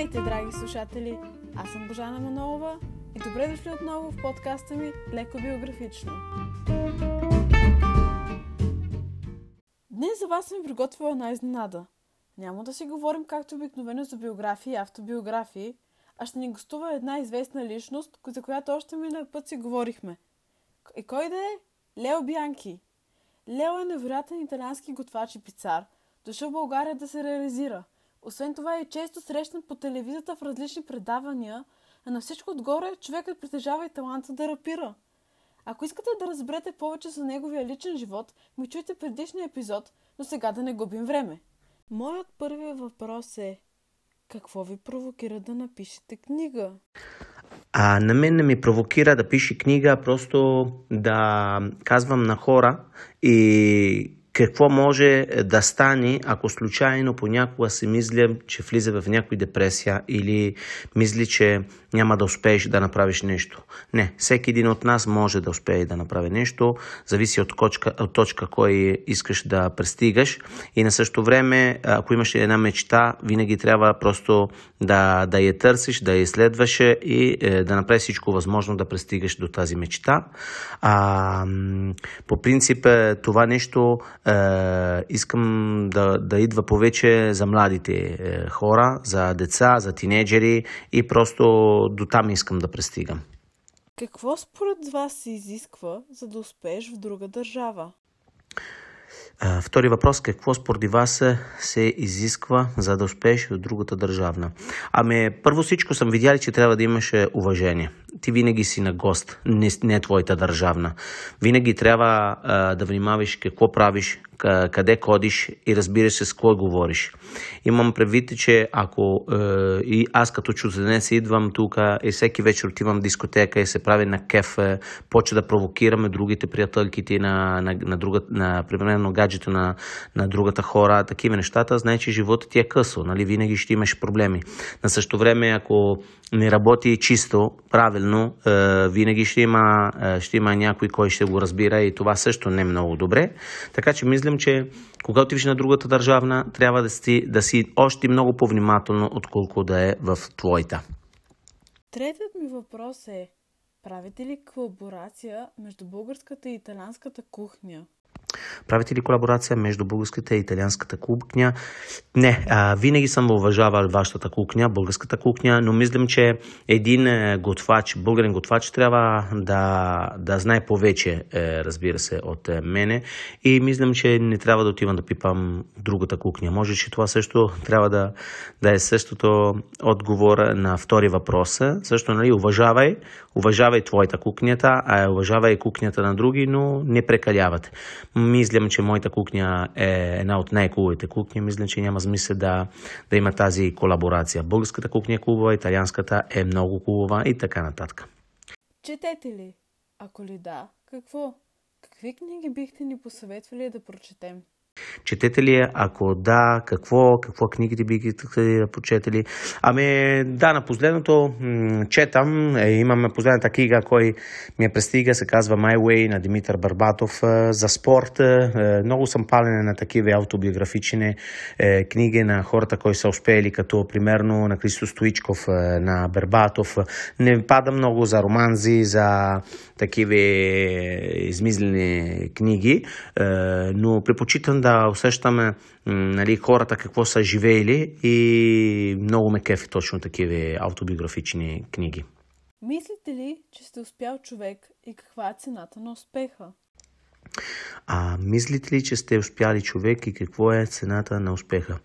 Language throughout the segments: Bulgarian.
Здравейте, драги слушатели! Аз съм Божана Манолова и добре дошли отново в подкаста ми Леко биографично. Днес за вас съм приготвила една изненада. Няма да си говорим както обикновено за биографии и автобиографии, а ще ни гостува една известна личност, за която още миналия път си говорихме. И кой да е? Лео Бянки. Лео е невероятен италиански готвач и пицар, дошъл в България да се реализира – освен това е често срещан по телевизията в различни предавания, а на всичко отгоре човекът притежава и таланта да рапира. Ако искате да разберете повече за неговия личен живот, ми чуйте предишния епизод, но сега да не губим време. Моят първи въпрос е какво ви провокира да напишете книга? А на мен не ми провокира да пише книга, просто да казвам на хора и какво може да стане, ако случайно понякога си мисля, че влиза в някой депресия или мисли, че няма да успееш да направиш нещо. Не, всеки един от нас може да успее да направи нещо, зависи от точка, от точка кой искаш да пристигаш и на същото време, ако имаш една мечта, винаги трябва просто да, да я търсиш, да я изследваш и е, да направиш всичко възможно да пристигаш до тази мечта. А, по принцип, е, това нещо е, искам да, да идва повече за младите е, хора, за деца, за тинейджери и просто до там искам да пристигам. Какво според вас се изисква, за да успееш в друга държава? Втори въпрос. Какво според вас се изисква, за да успееш в другата държавна? Ами, първо всичко съм видяли, че трябва да имаш уважение. Ти винаги си на гост, не, не е твоята държавна. Винаги трябва а, да внимаваш какво правиш, къде кодиш и разбираш се с кой говориш. Имам предвид, че ако е, и аз като чужденец идвам тук и всеки вечер отивам в дискотека и се прави на кеф, почва да провокираме другите приятелките на, на, на, друга, на примерно гаджето на, на другата хора, такива нещата, знае, че живота ти е късо, нали? винаги ще имаш проблеми. На същото време, ако не работи чисто, правилно, е, винаги ще има, е, ще има някой, кой ще го разбира и това също не е много добре. Така че мислям, че когато отиваш на другата държавна, трябва да си, да си още много по-внимателно, отколко да е в твоята. Третият ми въпрос е, правите ли колаборация между българската и италянската кухня? Правите ли колаборация между българската и италианската кухня? Не, а, винаги съм уважавал вашата кухня, българската кухня, но мислям, че един е, готвач, българен готвач трябва да, да знае повече, е, разбира се, от е, мене и мислям, че не трябва да отивам да пипам другата кухня. Може, че това също трябва да, да е същото отговор на втори въпрос. Също, нали, уважавай, уважавай твоята кухнята, а уважавай кухнята на други, но не прекалявате. Мислям, че моята кухня е една от най-хубавите кухни. Мисля, че няма смисъл да, да има тази колаборация. Българската кухня е хубава, италианската е много хубава и така нататък. Четете ли? Ако ли да, какво? Какви книги бихте ни посъветвали да прочетем? Четете ли я? Ако да, какво? Какво книгите бихте почетели? Ами да, на последното четам. Е, имаме последната книга, кой ми е пристига, се казва My Way на Димитър Барбатов е, за спорт. Е, много съм пален на такива автобиографични книги на хората, които са успели, като примерно на Христо Стоичков, на Барбатов. Не пада много за романзи, за такива измислени книги, но предпочитам да усещаме нали, хората какво са живеели и много ме кефи точно такива автобиографични книги. Мислите ли, че сте успял човек и каква е цената на успеха? А, мислите ли, че сте успяли човек и какво е цената на успеха?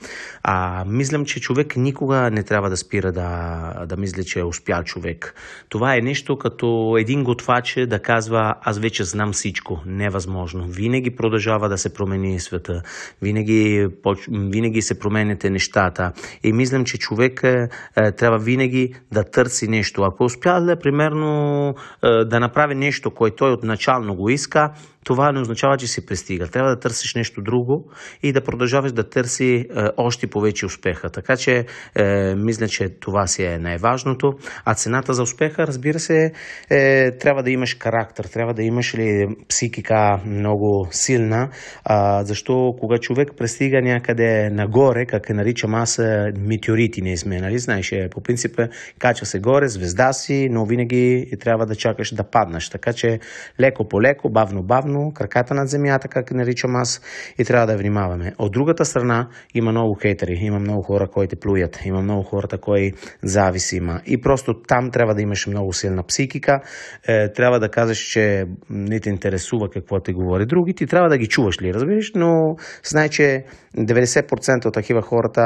А, мислям, че човек никога не трябва да спира да, да мисли, че е успял човек. Това е нещо като един готвач да казва, аз вече знам всичко. Невъзможно. Винаги продължава да се промени света. Винаги, винаги се променяте нещата. И мислям, че човек е, е, трябва винаги да търси нещо. Ако успя, да, примерно, е, да направи нещо, което той отначално го иска, това не означава, че си пристигал. Трябва да търсиш нещо друго и да продължаваш да търси е, още повече успеха. Така че е, мисля, че това си е най-важното. А цената за успеха, разбира се, е, трябва да имаш характер, трябва да имаш ли психика много силна, а, защо кога човек пристига някъде нагоре, как е наричам аз, е, метеорити не сме, нали? Знаеш, е, по принцип качва се горе, звезда си, но винаги трябва да чакаш да паднеш. Така че леко по леко, бавно бавно, краката над земята, как наричам аз, и трябва да внимаваме. От другата страна има много хейтери, има много хора, които плюят, има много хората, кои зависи има. И просто там трябва да имаш много силна психика, е, трябва да казваш, че не те интересува какво те говори други, ти трябва да ги чуваш ли, разбираш, но знай, че 90% от такива хората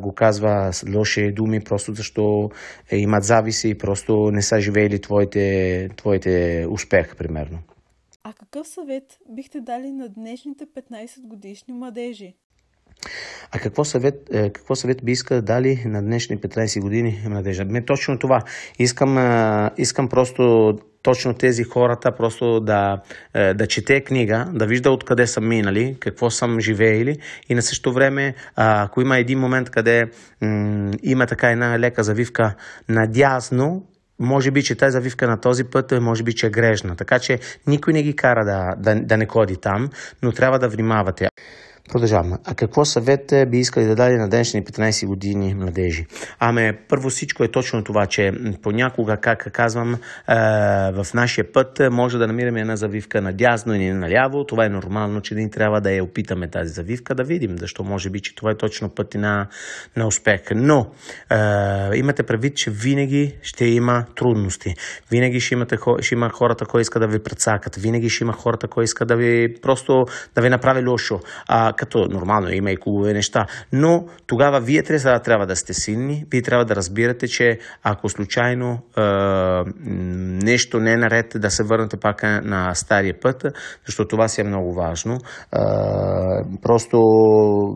го казва с лоши думи, просто защо е, имат зависи и просто не са живеели твоите, твоите успех, примерно. А какъв съвет бихте дали на днешните 15 годишни младежи? А какво съвет, е, какво съвет би иска дали на днешни 15 години младежа? Ме точно това. Искам, е, искам просто точно тези хората просто да, е, да чете книга, да вижда откъде са минали, какво съм живеели и на същото време, ако има един момент, къде м- има така една лека завивка надясно, може би, че тази завивка на този път е, може би, че е грешна. Така че никой не ги кара да, да, да не ходи там, но трябва да внимавате. Продължаваме. А какво съвет би искали да даде на днешни 15 години младежи? Аме, първо всичко е точно това, че понякога, как казвам, в нашия път може да намираме една завивка надясно и наляво. Това е нормално, че ни трябва да я опитаме тази завивка, да видим, защо може би, че това е точно пъти на, на успех. Но е, имате предвид, че винаги ще има трудности. Винаги ще, имате, ще има хората, които искат да ви предсакат. Винаги ще има хората, които искат да ви просто да ви направи лошо. Като нормално има и хубави неща, но тогава вие трябва, трябва да сте силни, вие трябва да разбирате, че ако случайно е, нещо не е наред, да се върнете пак на стария път, защото това си е много важно. Е, просто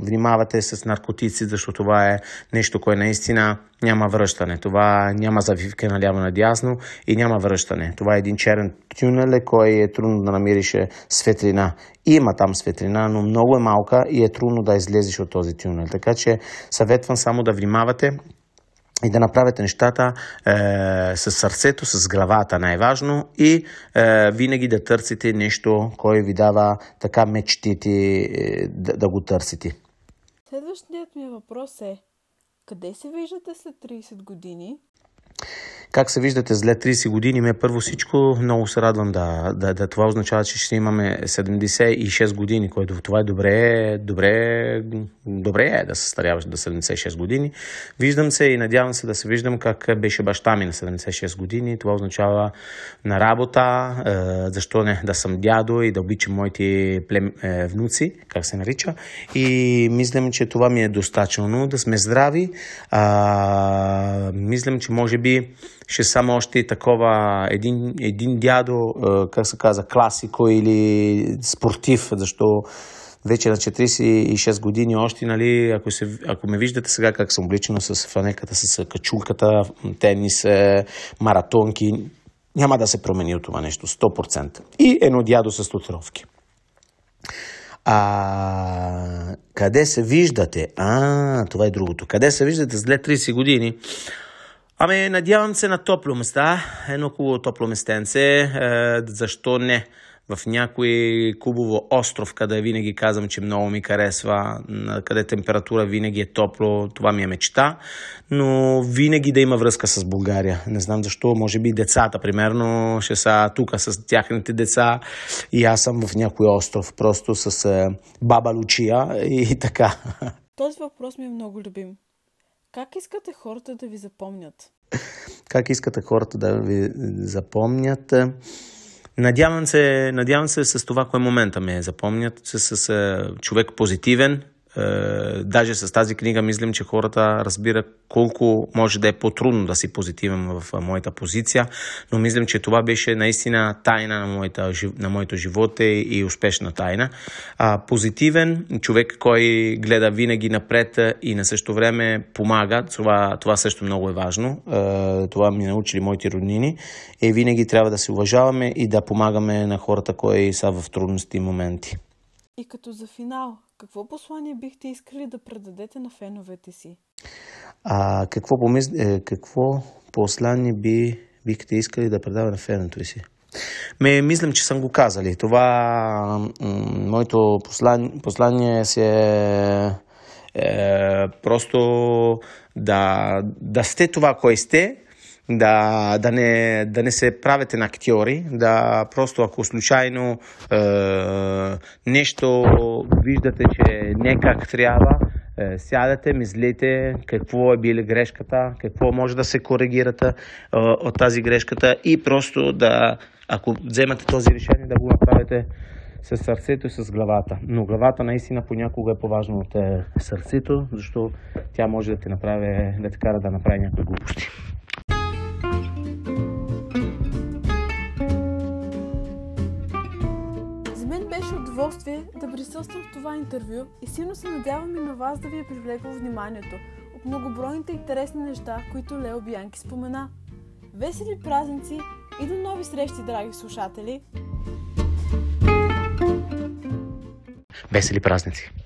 внимавате с наркотици, защото това е нещо, което наистина няма връщане. Това няма завивка наляво надясно и няма връщане. Това е един черен тюнел, кой е трудно да намериш светлина. Има там светлина, но много е малка и е трудно да излезеш от този тюнел. Така че съветвам само да внимавате и да направите нещата е, с сърцето, с главата най-важно и е, винаги да търсите нещо, кое ви дава така мечтите е, да, да го търсите. Следващият ми въпрос е, къде се виждате след 30 години? Как се виждате след 30 години, ме първо всичко много се радвам да, да, да това означава, че ще имаме 76 години, което това е добре, добре, добре е да се старяваш до 76 години. Виждам се и надявам се да се виждам как беше баща ми на 76 години. Това означава на работа, е, защо не, да съм дядо и да обичам моите плем, е, внуци, как се нарича. И мислям, че това ми е достатъчно, да сме здрави. А, мислям, че може би ще само още такова един, един дядо, как се каза, класико или спортив, защо вече на 46 години още, нали, ако, се, ако ме виждате сега как съм обличено с фанеката, с качулката, тенис, е, маратонки, няма да се промени от това нещо, 100%. И едно дядо с татуировки. А къде се виждате? А, това е другото. Къде се виждате след 30 години? Ами, надявам се на топло места, едно хубаво топло местенце, е, защо не? В някой кубово остров, къде винаги казвам, че много ми харесва, къде температура винаги е топло, това ми е мечта, но винаги да има връзка с България. Не знам защо, може би децата, примерно, ще са тук с тяхните деца и аз съм в някой остров, просто с е, баба Лучия и така. Този въпрос ми е много любим. Как искате хората да ви запомнят? Как искате хората да ви запомнят? Надявам се, надявам се с това, кое момента ме запомнят, с, с човек позитивен, е, даже с тази книга мислим, че хората разбира колко може да е по-трудно да си позитивен в моята позиция, но мислим, че това беше наистина тайна на, моята, на моето животе и успешна тайна. А, позитивен човек, кой гледа винаги напред и на същото време помага, това, това също много е важно. Е, това ми научили моите роднини и винаги трябва да се уважаваме и да помагаме на хората, кои са в трудности моменти. И като за финал, какво послание бихте искали да предадете на феновете си? А какво, помис... е, какво послание би, бихте искали да предава на феновете си? Ме, мислям, че съм го казали. Това моето послание, послание си е, просто да, да сте това, кой сте, да, да, не, да не се правите на актьори, да просто ако случайно е, нещо виждате, че не как трябва, е, сядате, мислите какво е били грешката, какво може да се коригирате е, от тази грешката и просто да, ако вземате този решение, да го направите с сърцето и с главата. Но главата наистина понякога е по-важна от е, сърцето, защото тя може да те направи, да те кара да направи някои глупости. Удоволствие да присъствам в това интервю и силно се надявам и на вас да ви е привлекло вниманието от многобройните интересни неща, които Лео Бянки спомена. Весели празници и до нови срещи, драги слушатели! Весели празници!